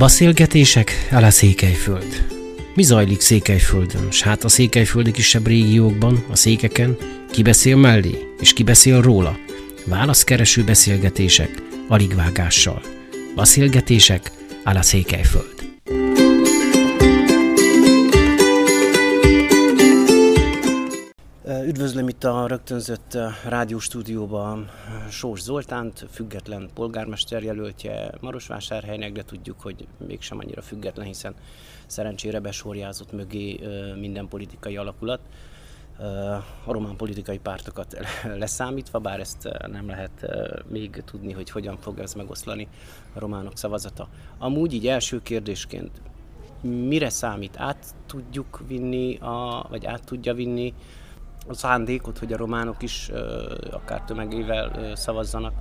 Beszélgetések a Székelyföld. Mi zajlik Székelyföldön, s hát a székelyföldi kisebb régiókban, a székeken, ki beszél mellé, és ki beszél róla? Válaszkereső beszélgetések, alig vágással. Beszélgetések a Székelyföld. Üdvözlöm itt a rögtönzött rádióstúdióban Sós Zoltánt, független polgármester jelöltje Marosvásárhelynek, de tudjuk, hogy mégsem annyira független, hiszen szerencsére besorjázott mögé minden politikai alakulat a román politikai pártokat leszámítva, bár ezt nem lehet még tudni, hogy hogyan fog ez megoszlani a románok szavazata. Amúgy így első kérdésként, mire számít? Át tudjuk vinni, a, vagy át tudja vinni a szándékot, hogy a románok is akár tömegével szavazzanak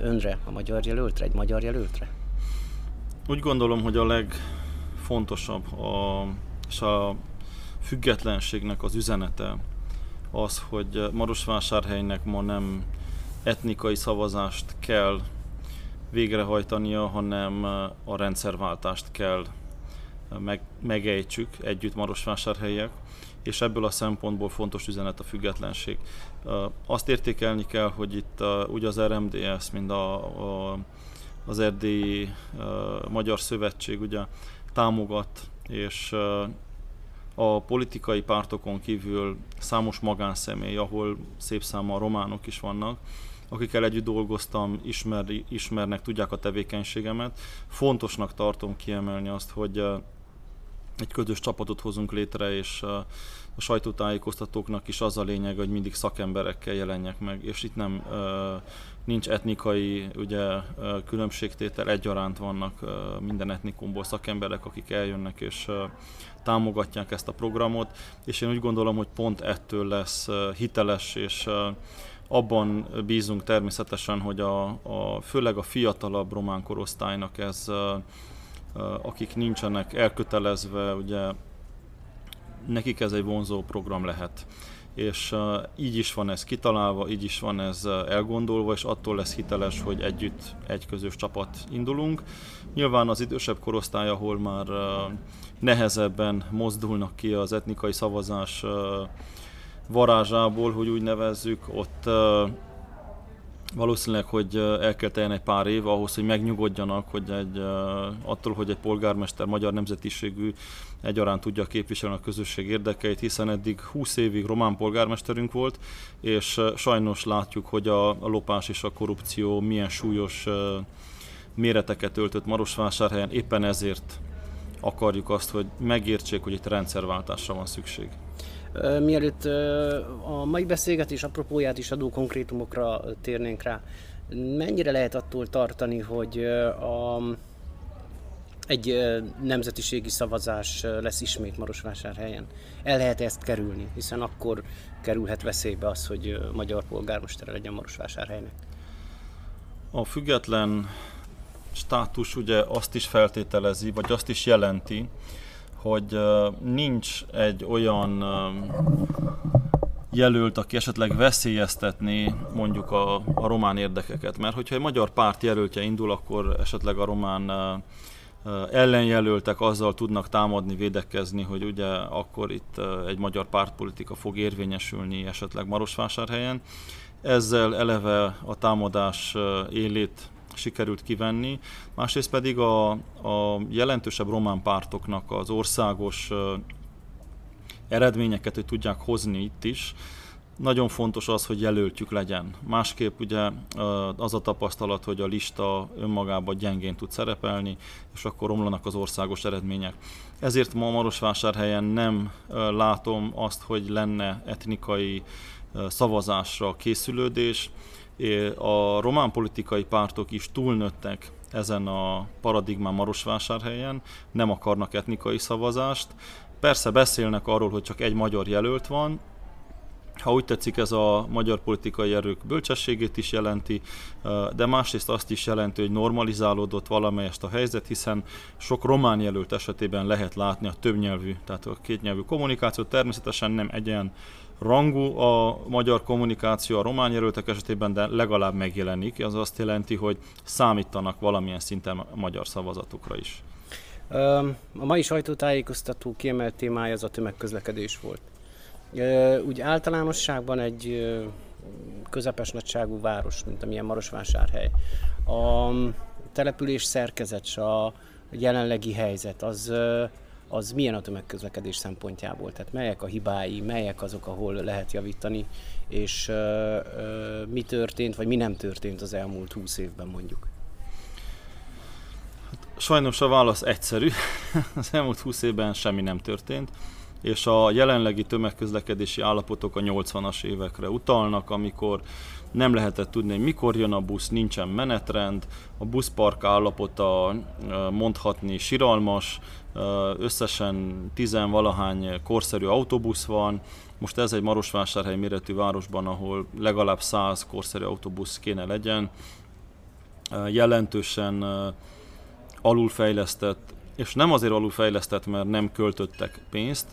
önre, a magyar jelöltre, egy magyar jelöltre? Úgy gondolom, hogy a legfontosabb a, és a függetlenségnek az üzenete az, hogy Marosvásárhelynek ma nem etnikai szavazást kell végrehajtania, hanem a rendszerváltást kell meg, megejtsük együtt Marosvásárhelyek és ebből a szempontból fontos üzenet a függetlenség. Azt értékelni kell, hogy itt ugye az RMDS, mind a, a, az Erdélyi Magyar Szövetség ugye támogat, és a politikai pártokon kívül számos magánszemély, ahol szép száma románok is vannak, akikkel együtt dolgoztam, ismer, ismernek, tudják a tevékenységemet. Fontosnak tartom kiemelni azt, hogy egy közös csapatot hozunk létre, és a sajtótájékoztatóknak is az a lényeg, hogy mindig szakemberekkel jelenjek meg, és itt nem nincs etnikai ugye, különbségtétel, egyaránt vannak minden etnikumból szakemberek, akik eljönnek és támogatják ezt a programot, és én úgy gondolom, hogy pont ettől lesz hiteles, és abban bízunk természetesen, hogy a, a, főleg a fiatalabb román korosztálynak ez akik nincsenek elkötelezve, ugye nekik ez egy vonzó program lehet. És így is van ez kitalálva, így is van ez elgondolva, és attól lesz hiteles, hogy együtt egy közös csapat indulunk. Nyilván az idősebb korosztály, ahol már nehezebben mozdulnak ki az etnikai szavazás varázsából, hogy úgy nevezzük, ott Valószínűleg, hogy el kell teljen egy pár év ahhoz, hogy megnyugodjanak, hogy egy, attól, hogy egy polgármester magyar nemzetiségű egyaránt tudja képviselni a közösség érdekeit, hiszen eddig 20 évig román polgármesterünk volt, és sajnos látjuk, hogy a, lopás és a korrupció milyen súlyos méreteket öltött Marosvásárhelyen, éppen ezért akarjuk azt, hogy megértsék, hogy itt rendszerváltásra van szükség. Mielőtt a mai beszélgetés apropóját is adó konkrétumokra térnénk rá, mennyire lehet attól tartani, hogy a, egy nemzetiségi szavazás lesz ismét Marosvásárhelyen? El lehet ezt kerülni, hiszen akkor kerülhet veszélybe az, hogy magyar polgármester legyen Marosvásárhelynek. A független státus ugye azt is feltételezi, vagy azt is jelenti, hogy nincs egy olyan jelölt, aki esetleg veszélyeztetné mondjuk a, a román érdekeket. Mert hogyha egy magyar párt jelöltje indul, akkor esetleg a román ellenjelöltek azzal tudnak támadni, védekezni, hogy ugye akkor itt egy magyar pártpolitika fog érvényesülni esetleg Marosvásárhelyen. Ezzel eleve a támadás élét sikerült kivenni, másrészt pedig a, a jelentősebb román pártoknak az országos eredményeket, hogy tudják hozni itt is, nagyon fontos az, hogy jelöltjük legyen. Másképp ugye az a tapasztalat, hogy a lista önmagában gyengén tud szerepelni, és akkor romlanak az országos eredmények. Ezért ma Marosvásárhelyen nem látom azt, hogy lenne etnikai szavazásra készülődés, a román politikai pártok is túlnőttek ezen a paradigmán Marosvásárhelyen, nem akarnak etnikai szavazást. Persze beszélnek arról, hogy csak egy magyar jelölt van, ha úgy tetszik, ez a magyar politikai erők bölcsességét is jelenti, de másrészt azt is jelenti, hogy normalizálódott valamelyest a helyzet, hiszen sok román jelölt esetében lehet látni a többnyelvű, tehát a kétnyelvű kommunikációt, természetesen nem egyen rangú a magyar kommunikáció a román jelöltek esetében, de legalább megjelenik. Ez azt jelenti, hogy számítanak valamilyen szinten a magyar szavazatokra is. A mai sajtótájékoztató kiemelt témája az a tömegközlekedés volt. Úgy általánosságban egy közepes nagyságú város, mint amilyen Marosvásárhely. A település szerkezet, a jelenlegi helyzet, az, az milyen a tömegközlekedés szempontjából? Tehát melyek a hibái, melyek azok, ahol lehet javítani, és mi történt, vagy mi nem történt az elmúlt húsz évben mondjuk? Hát, sajnos a válasz egyszerű. Az elmúlt 20 évben semmi nem történt és a jelenlegi tömegközlekedési állapotok a 80-as évekre utalnak, amikor nem lehetett tudni, hogy mikor jön a busz, nincsen menetrend, a buszpark állapota mondhatni siralmas, összesen tizenvalahány korszerű autóbusz van, most ez egy Marosvásárhely méretű városban, ahol legalább 100 korszerű autóbusz kéne legyen, jelentősen alulfejlesztett és nem azért alulfejlesztett, mert nem költöttek pénzt.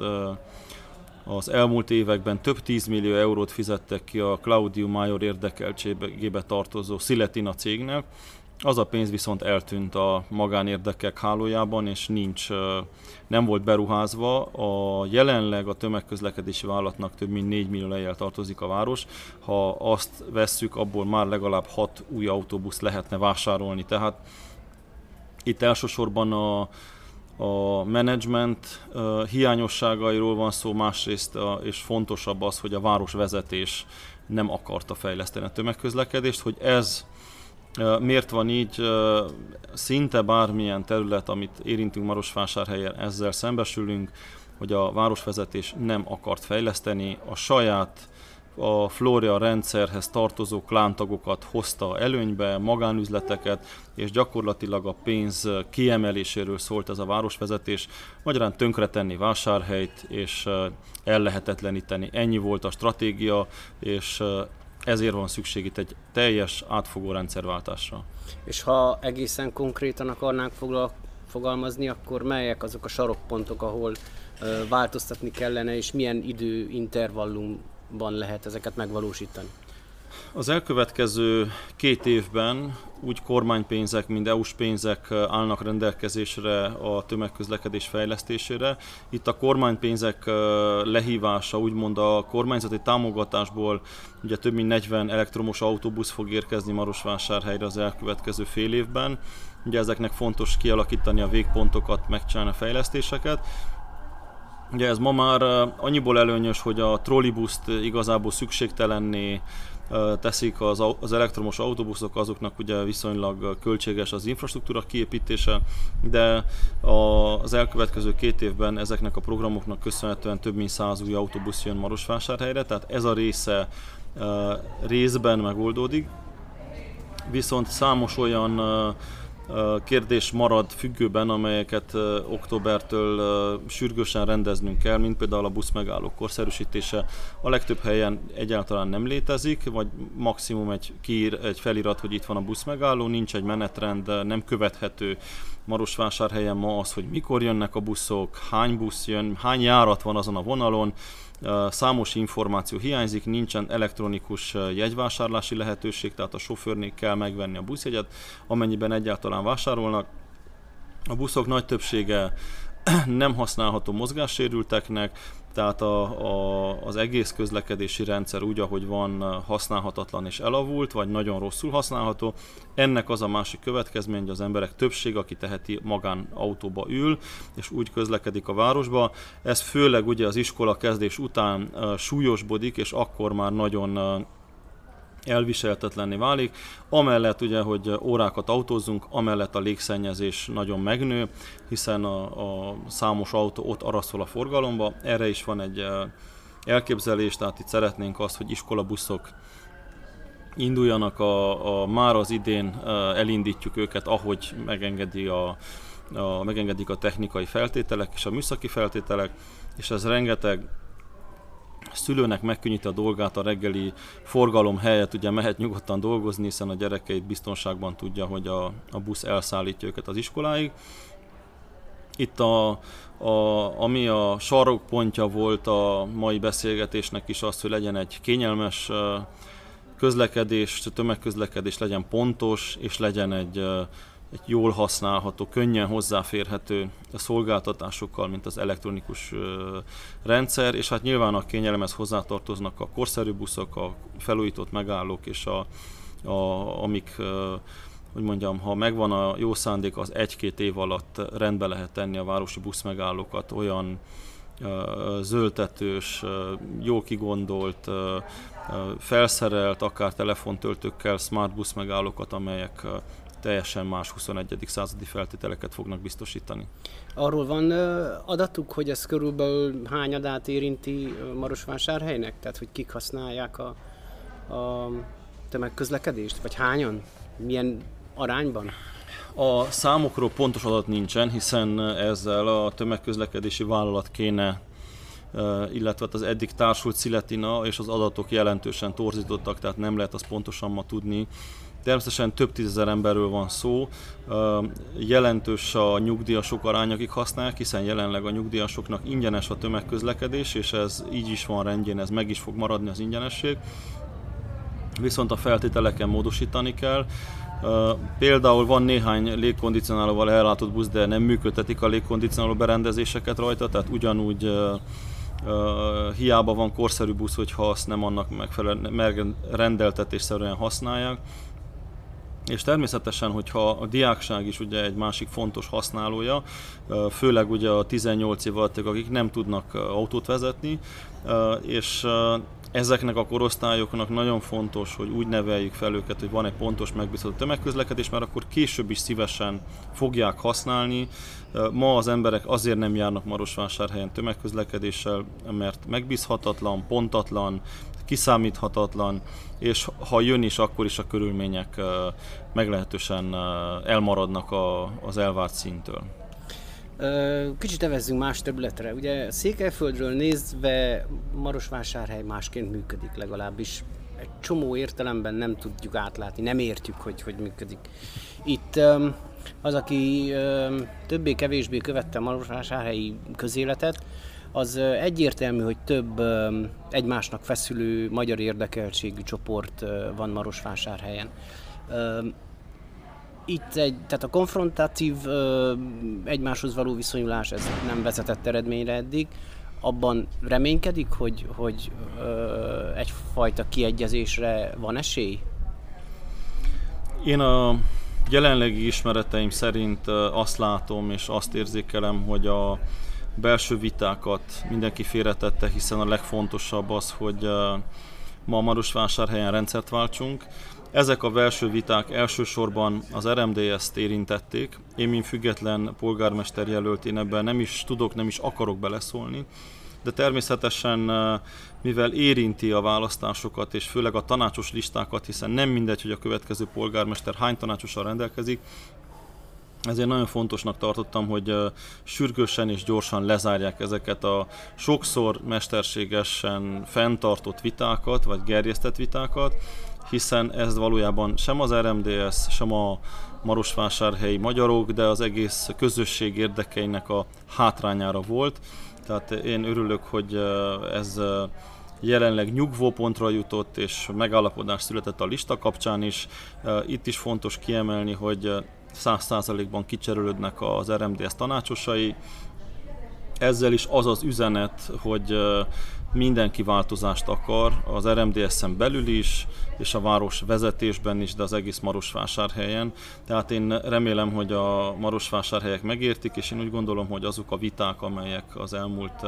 Az elmúlt években több 10 millió eurót fizettek ki a Claudio Major érdekeltségébe tartozó Siletina cégnek, az a pénz viszont eltűnt a magánérdekek hálójában, és nincs, nem volt beruházva. A jelenleg a tömegközlekedési vállalatnak több mint 4 millió lejjel tartozik a város. Ha azt vesszük, abból már legalább 6 új autóbusz lehetne vásárolni. Tehát itt elsősorban a, a menedzsment hiányosságairól van szó, másrészt és fontosabb az, hogy a városvezetés nem akarta fejleszteni a tömegközlekedést, hogy ez miért van így, szinte bármilyen terület, amit érintünk Marosvásárhelyen, ezzel szembesülünk, hogy a városvezetés nem akart fejleszteni, a saját a Floria rendszerhez tartozó klántagokat hozta előnybe, magánüzleteket, és gyakorlatilag a pénz kiemeléséről szólt ez a városvezetés, magyarán tönkretenni vásárhelyt, és ellehetetleníteni. Ennyi volt a stratégia, és ezért van szükség itt egy teljes átfogó rendszerváltásra. És ha egészen konkrétan akarnánk fogalmazni, akkor melyek azok a sarokpontok, ahol változtatni kellene, és milyen időintervallum ban lehet ezeket megvalósítani? Az elkövetkező két évben úgy kormánypénzek, mint EU-s pénzek állnak rendelkezésre a tömegközlekedés fejlesztésére. Itt a kormánypénzek lehívása, úgymond a kormányzati támogatásból ugye több mint 40 elektromos autóbusz fog érkezni Marosvásárhelyre az elkövetkező fél évben. Ugye ezeknek fontos kialakítani a végpontokat, megcsinálni a fejlesztéseket Ugye ez ma már annyiból előnyös, hogy a trollibuszt igazából szükségtelenné teszik az, az elektromos autóbuszok, azoknak ugye viszonylag költséges az infrastruktúra kiépítése, de az elkövetkező két évben ezeknek a programoknak köszönhetően több mint száz új autóbusz jön Marosvásárhelyre, tehát ez a része részben megoldódik, viszont számos olyan kérdés marad függőben, amelyeket októbertől sürgősen rendeznünk kell, mint például a buszmegállók korszerűsítése. A legtöbb helyen egyáltalán nem létezik, vagy maximum egy, kiír, egy felirat, hogy itt van a buszmegálló, nincs egy menetrend, nem követhető Marosvásárhelyen ma az, hogy mikor jönnek a buszok, hány busz jön, hány járat van azon a vonalon, Számos információ hiányzik, nincsen elektronikus jegyvásárlási lehetőség, tehát a sofőrnél kell megvenni a buszjegyet, amennyiben egyáltalán vásárolnak. A buszok nagy többsége nem használható mozgássérülteknek, tehát a, a, az egész közlekedési rendszer úgy, ahogy van, használhatatlan és elavult, vagy nagyon rosszul használható. Ennek az a másik következmény, hogy az emberek többség, aki teheti magán autóba ül, és úgy közlekedik a városba. Ez főleg ugye az iskola kezdés után súlyosbodik, és akkor már nagyon elviselhetetlenné válik. Amellett ugye, hogy órákat autózunk, amellett a légszennyezés nagyon megnő, hiszen a, a számos autó ott araszol a forgalomba. Erre is van egy elképzelés, tehát itt szeretnénk azt, hogy iskolabuszok induljanak a, a már az idén elindítjuk őket, ahogy megengedi a, a, megengedik a technikai feltételek és a műszaki feltételek, és ez rengeteg szülőnek megkönnyíti a dolgát a reggeli forgalom helyett, ugye mehet nyugodtan dolgozni, hiszen a gyerekeit biztonságban tudja, hogy a, a busz elszállítja őket az iskoláig. Itt a, a, ami a sarokpontja volt a mai beszélgetésnek is az, hogy legyen egy kényelmes közlekedés, tömegközlekedés legyen pontos, és legyen egy, egy jól használható, könnyen hozzáférhető szolgáltatásokkal, mint az elektronikus rendszer, és hát nyilván a kényelemhez hozzátartoznak a korszerű buszok, a felújított megállók, és a, a, amik hogy mondjam, ha megvan a jó szándék, az egy-két év alatt rendbe lehet tenni a városi buszmegállókat olyan zöldetős, jó kigondolt, felszerelt, akár telefontöltőkkel smart buszmegállókat, amelyek teljesen más 21. századi feltételeket fognak biztosítani. Arról van adatuk, hogy ez körülbelül hány adát érinti Marosvásárhelynek? Tehát, hogy kik használják a, a tömegközlekedést? Vagy hányan? Milyen arányban? A számokról pontos adat nincsen, hiszen ezzel a tömegközlekedési vállalat kéne illetve hát az eddig társult Sziletina és az adatok jelentősen torzítottak, tehát nem lehet azt pontosan ma tudni. Természetesen több tízezer emberről van szó, jelentős a nyugdíjasok arány, akik használják, hiszen jelenleg a nyugdíjasoknak ingyenes a tömegközlekedés, és ez így is van rendjén, ez meg is fog maradni az ingyenesség. Viszont a feltételeken módosítani kell. Például van néhány légkondicionálóval ellátott busz, de nem működtetik a légkondicionáló berendezéseket rajta, tehát ugyanúgy hiába van korszerű busz, hogyha azt nem annak megfelelően rendeltetésszerűen használják. És természetesen, hogyha a diákság is ugye egy másik fontos használója, főleg ugye a 18 év alattiak, akik nem tudnak autót vezetni, és ezeknek a korosztályoknak nagyon fontos, hogy úgy neveljük fel őket, hogy van egy pontos megbízható tömegközlekedés, mert akkor később is szívesen fogják használni. Ma az emberek azért nem járnak Marosvásárhelyen tömegközlekedéssel, mert megbízhatatlan, pontatlan, kiszámíthatatlan, és ha jön is, akkor is a körülmények meglehetősen elmaradnak az elvárt szintől. Kicsit evezzünk más területre. Ugye Székelyföldről nézve Marosvásárhely másként működik legalábbis. Egy csomó értelemben nem tudjuk átlátni, nem értjük, hogy hogy működik. Itt az, aki többé-kevésbé követte Marosvásárhelyi közéletet, az egyértelmű, hogy több egymásnak feszülő magyar érdekeltségű csoport van Marosvásárhelyen itt egy, tehát a konfrontatív ö, egymáshoz való viszonyulás ez nem vezetett eredményre eddig. Abban reménykedik, hogy, hogy ö, egyfajta kiegyezésre van esély? Én a jelenlegi ismereteim szerint azt látom és azt érzékelem, hogy a belső vitákat mindenki félretette, hiszen a legfontosabb az, hogy ma Marosvásárhelyen rendszert váltsunk, ezek a belső viták elsősorban az RMDS-t érintették. Én, mint független polgármester jelölt, én ebben nem is tudok, nem is akarok beleszólni. De természetesen, mivel érinti a választásokat, és főleg a tanácsos listákat, hiszen nem mindegy, hogy a következő polgármester hány tanácsossal rendelkezik, ezért nagyon fontosnak tartottam, hogy sürgősen és gyorsan lezárják ezeket a sokszor mesterségesen fenntartott vitákat, vagy gerjesztett vitákat, hiszen ez valójában sem az RMDS, sem a marosvásárhelyi magyarok, de az egész közösség érdekeinek a hátrányára volt. Tehát én örülök, hogy ez jelenleg nyugvópontra jutott, és megállapodás született a lista kapcsán is. Itt is fontos kiemelni, hogy 100%-ban kicserülődnek az RMDS tanácsosai. Ezzel is az az üzenet, hogy mindenki változást akar, az RMDS-en belül is, és a város vezetésben is, de az egész Marosvásárhelyen. Tehát én remélem, hogy a Marosvásárhelyek megértik, és én úgy gondolom, hogy azok a viták, amelyek az elmúlt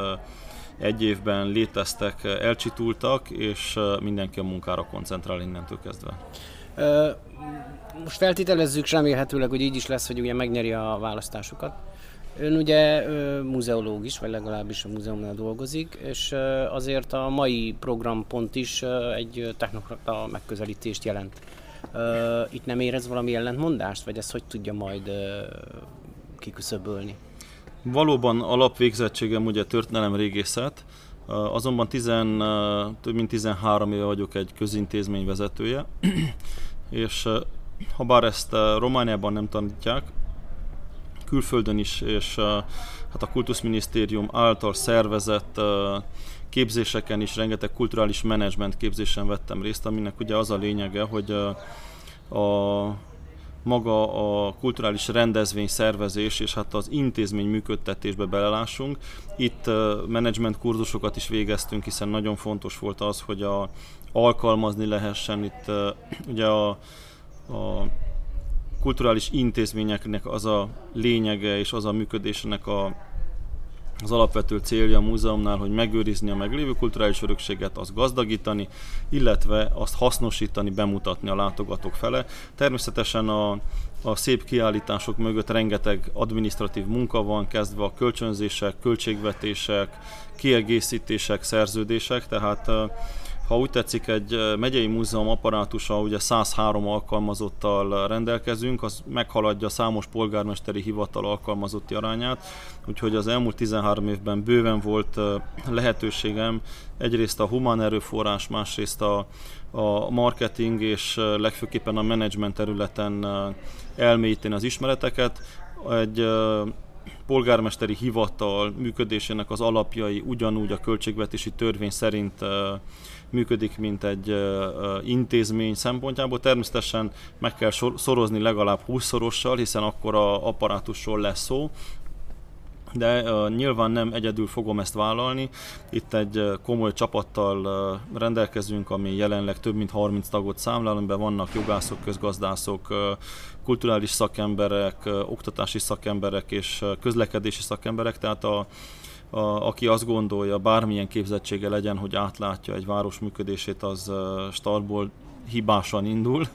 egy évben léteztek, elcsitultak, és mindenki a munkára koncentrál innentől kezdve. Most feltételezzük remélhetőleg, hogy így is lesz, hogy ugye megnyeri a választásokat. Ön ugye muzeológ is, vagy legalábbis a múzeumnál dolgozik, és azért a mai programpont is egy technokrata megközelítést jelent. Itt nem érez valami ellentmondást, vagy ezt hogy tudja majd kiküszöbölni? Valóban alapvégzettségem ugye történelem régészet, azonban tizen, több mint 13 éve vagyok egy közintézmény vezetője, és ha bár ezt Romániában nem tanítják, külföldön is, és hát a Kultuszminisztérium által szervezett képzéseken is, rengeteg kulturális menedzsment képzésen vettem részt, aminek ugye az a lényege, hogy a maga a kulturális rendezvény szervezés és hát az intézmény működtetésbe belelássunk. Itt menedzsment kurzusokat is végeztünk, hiszen nagyon fontos volt az, hogy a, alkalmazni lehessen. Itt ugye a, a kulturális intézményeknek az a lényege és az a működésének a az alapvető célja a múzeumnál, hogy megőrizni a meglévő kulturális örökséget, azt gazdagítani, illetve azt hasznosítani, bemutatni a látogatók fele. Természetesen a, a szép kiállítások mögött rengeteg administratív munka van, kezdve a kölcsönzések, költségvetések, kiegészítések, szerződések, tehát ha úgy tetszik, egy megyei múzeum apparátusa, ugye 103 alkalmazottal rendelkezünk, az meghaladja számos polgármesteri hivatal alkalmazotti arányát, úgyhogy az elmúlt 13 évben bőven volt lehetőségem egyrészt a humán erőforrás, másrészt a, a marketing és legfőképpen a menedzsment területen elmélyíteni az ismereteket. Egy polgármesteri hivatal működésének az alapjai ugyanúgy a költségvetési törvény szerint működik, mint egy intézmény szempontjából. Természetesen meg kell szorozni legalább 20-szorossal, hiszen akkor a apparátusról lesz szó, de uh, nyilván nem egyedül fogom ezt vállalni. Itt egy uh, komoly csapattal uh, rendelkezünk, ami jelenleg több mint 30 tagot számlál, amiben vannak jogászok, közgazdászok, uh, kulturális szakemberek, uh, oktatási szakemberek és uh, közlekedési szakemberek, tehát a, a, aki azt gondolja, bármilyen képzettsége legyen, hogy átlátja egy város működését, az startból hibásan indul.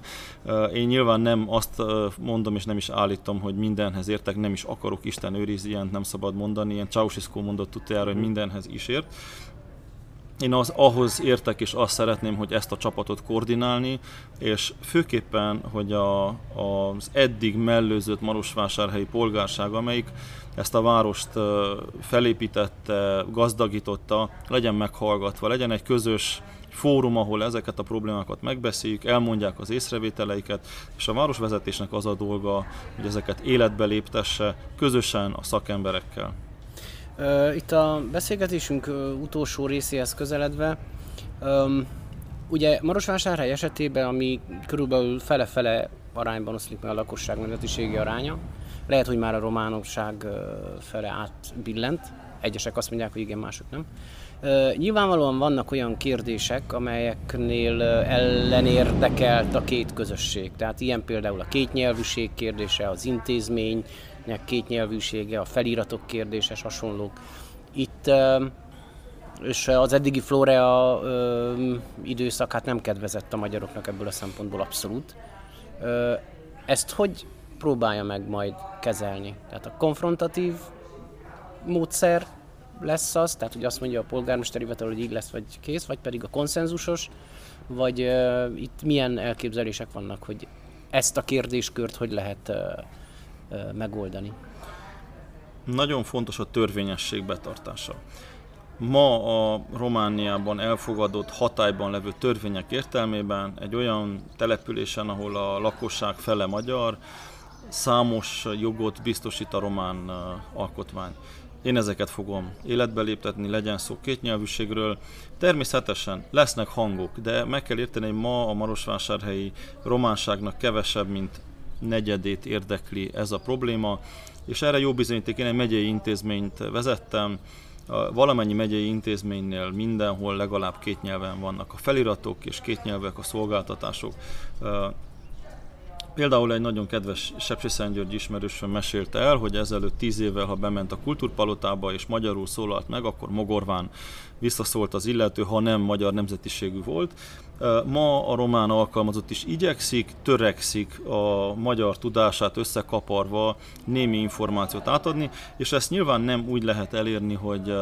Én nyilván nem azt mondom, és nem is állítom, hogy mindenhez értek, nem is akarok, Isten őriz, ilyen nem szabad mondani, ilyen Ceausescu mondott utoljára, hogy mindenhez is ért. Én az, ahhoz értek, és azt szeretném, hogy ezt a csapatot koordinálni, és főképpen, hogy a, az eddig mellőzött Marosvásárhelyi polgárság, amelyik ezt a várost felépítette, gazdagította, legyen meghallgatva, legyen egy közös fórum, ahol ezeket a problémákat megbeszéljük, elmondják az észrevételeiket, és a városvezetésnek az a dolga, hogy ezeket életbe léptesse közösen a szakemberekkel. Itt a beszélgetésünk utolsó részéhez közeledve, ugye Marosvásárhely esetében, ami körülbelül fele-fele arányban oszlik meg a lakosság nemzetiségi aránya, lehet, hogy már a románokság fele átbillent, egyesek azt mondják, hogy igen, mások nem. Nyilvánvalóan vannak olyan kérdések, amelyeknél ellenérdekelt a két közösség. Tehát ilyen például a kétnyelvűség kérdése, az intézménynek kétnyelvűsége, a feliratok kérdéses hasonlók. Itt és az eddigi Florea időszak hát nem kedvezett a magyaroknak ebből a szempontból abszolút. Ezt hogy próbálja meg majd kezelni? Tehát a konfrontatív módszer lesz az, tehát hogy azt mondja a polgármesteri hivatal, hogy így lesz, vagy kész, vagy pedig a konszenzusos, vagy uh, itt milyen elképzelések vannak, hogy ezt a kérdéskört hogy lehet uh, megoldani? Nagyon fontos a törvényesség betartása. Ma a Romániában elfogadott hatályban levő törvények értelmében egy olyan településen, ahol a lakosság fele magyar, számos jogot biztosít a román alkotmány. Én ezeket fogom életbe léptetni, legyen szó kétnyelvűségről. Természetesen lesznek hangok, de meg kell érteni, hogy ma a Marosvásárhelyi románságnak kevesebb, mint negyedét érdekli ez a probléma, és erre jó bizonyíték, én egy megyei intézményt vezettem, valamennyi megyei intézménynél mindenhol legalább két nyelven vannak a feliratok, és két nyelvek a szolgáltatások. Például egy nagyon kedves Sepsiszentgyörgy ismerősöm mesélte el, hogy ezelőtt tíz évvel, ha bement a kultúrpalotába és magyarul szólalt meg, akkor mogorván visszaszólt az illető, ha nem magyar nemzetiségű volt. Ma a román alkalmazott is igyekszik, törekszik a magyar tudását összekaparva némi információt átadni, és ezt nyilván nem úgy lehet elérni, hogy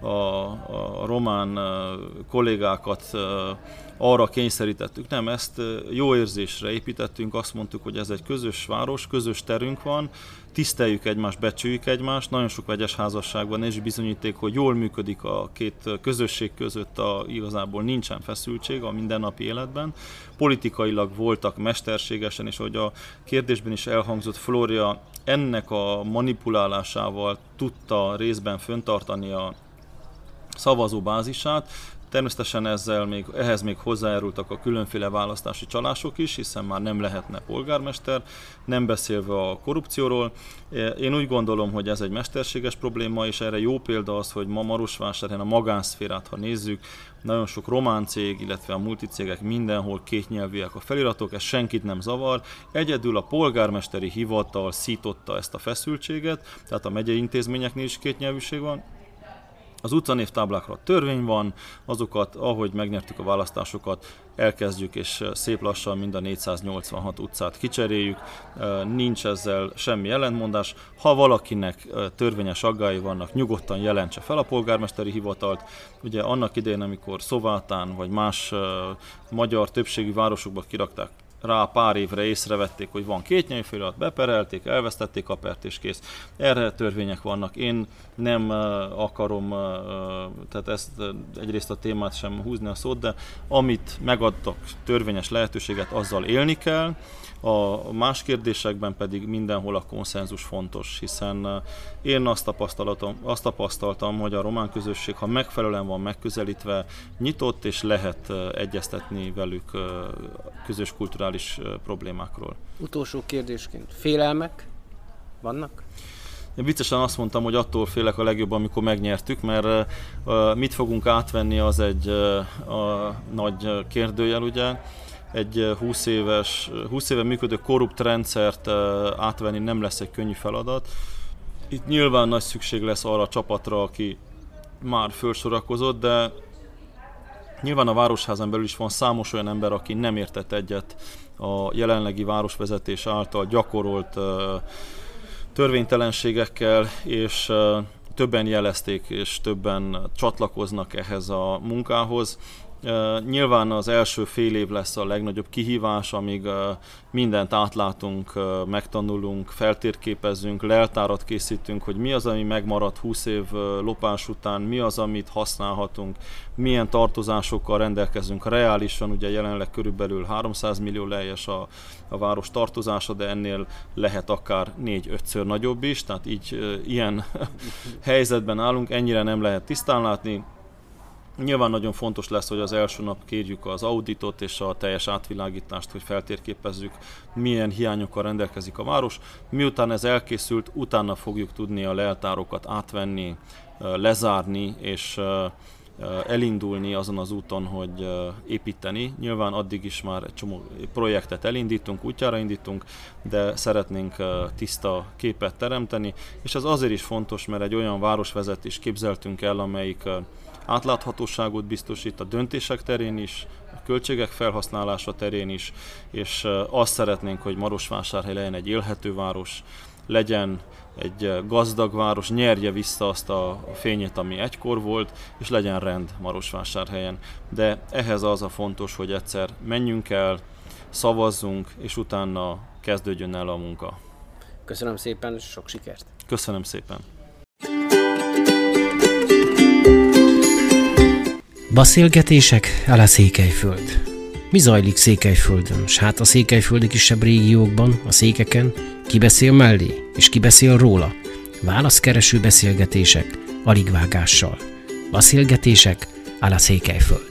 a, a román kollégákat arra kényszerítettük. Nem, ezt jó érzésre építettünk, azt mondtuk, hogy ez egy közös város, közös terünk van, tiszteljük egymást, becsüljük egymást, nagyon sok vegyes házasságban és bizonyíték, hogy jól működik a két közösség között, a, igazából nincsen feszültség a mindennapi életben. Politikailag voltak mesterségesen, és ahogy a kérdésben is elhangzott, Flória ennek a manipulálásával tudta részben föntartani a szavazóbázisát, Természetesen ezzel még, ehhez még hozzájárultak a különféle választási csalások is, hiszen már nem lehetne polgármester, nem beszélve a korrupcióról. Én úgy gondolom, hogy ez egy mesterséges probléma, és erre jó példa az, hogy ma Marosvásárhelyen a magánszférát, ha nézzük, nagyon sok román cég, illetve a multicégek mindenhol kétnyelvűek a feliratok, ez senkit nem zavar. Egyedül a polgármesteri hivatal szította ezt a feszültséget, tehát a megyei intézményeknél is kétnyelvűség van, az utcanévtáblákra törvény van, azokat, ahogy megnyertük a választásokat, elkezdjük, és szép lassan mind a 486 utcát kicseréljük. Nincs ezzel semmi ellentmondás. Ha valakinek törvényes aggái vannak, nyugodtan jelentse fel a polgármesteri hivatalt. Ugye annak idején, amikor Szovátán vagy más magyar többségű városokba kirakták rá pár évre észrevették, hogy van két nyelvfelirat, beperelték, elvesztették a pert és kész. Erre törvények vannak. Én nem akarom, tehát ezt egyrészt a témát sem húzni a szót, de amit megadtak törvényes lehetőséget, azzal élni kell. A más kérdésekben pedig mindenhol a konszenzus fontos, hiszen én azt tapasztaltam, azt tapasztaltam, hogy a román közösség, ha megfelelően van megközelítve, nyitott és lehet egyeztetni velük közös kulturális problémákról. Utolsó kérdésként, félelmek vannak? Én viccesen azt mondtam, hogy attól félek a legjobb, amikor megnyertük, mert uh, mit fogunk átvenni, az egy uh, a nagy kérdőjel, ugye egy 20 éves, 20 éve működő korrupt rendszert átvenni nem lesz egy könnyű feladat. Itt nyilván nagy szükség lesz arra a csapatra, aki már felsorakozott, de nyilván a Városházan belül is van számos olyan ember, aki nem értett egyet a jelenlegi városvezetés által gyakorolt törvénytelenségekkel, és többen jelezték, és többen csatlakoznak ehhez a munkához. Nyilván az első fél év lesz a legnagyobb kihívás, amíg mindent átlátunk, megtanulunk, feltérképezzünk, leltárat készítünk, hogy mi az, ami megmaradt 20 év lopás után, mi az, amit használhatunk, milyen tartozásokkal rendelkezünk. Reálisan, ugye jelenleg körülbelül 300 millió lejes a, a város tartozása, de ennél lehet akár 4-5-ször nagyobb is, tehát így ilyen helyzetben állunk, ennyire nem lehet tisztán látni, Nyilván nagyon fontos lesz, hogy az első nap kérjük az auditot és a teljes átvilágítást, hogy feltérképezzük, milyen hiányokkal rendelkezik a város. Miután ez elkészült, utána fogjuk tudni a leltárokat átvenni, lezárni és elindulni azon az úton, hogy építeni. Nyilván addig is már egy csomó projektet elindítunk, útjára indítunk, de szeretnénk tiszta képet teremteni, és ez azért is fontos, mert egy olyan városvezetést képzeltünk el, amelyik átláthatóságot biztosít a döntések terén is, a költségek felhasználása terén is, és azt szeretnénk, hogy Marosvásárhely legyen egy élhető város, legyen egy gazdag város, nyerje vissza azt a fényét, ami egykor volt, és legyen rend Marosvásárhelyen. De ehhez az a fontos, hogy egyszer menjünk el, szavazzunk, és utána kezdődjön el a munka. Köszönöm szépen, sok sikert! Köszönöm szépen! Beszélgetések a Székelyföld. Mi zajlik Székelyföldön, s hát a székelyföldi kisebb régiókban, a székeken, ki beszél mellé, és ki beszél róla. Válaszkereső beszélgetések, alig vágással. Beszélgetések a Székelyföld.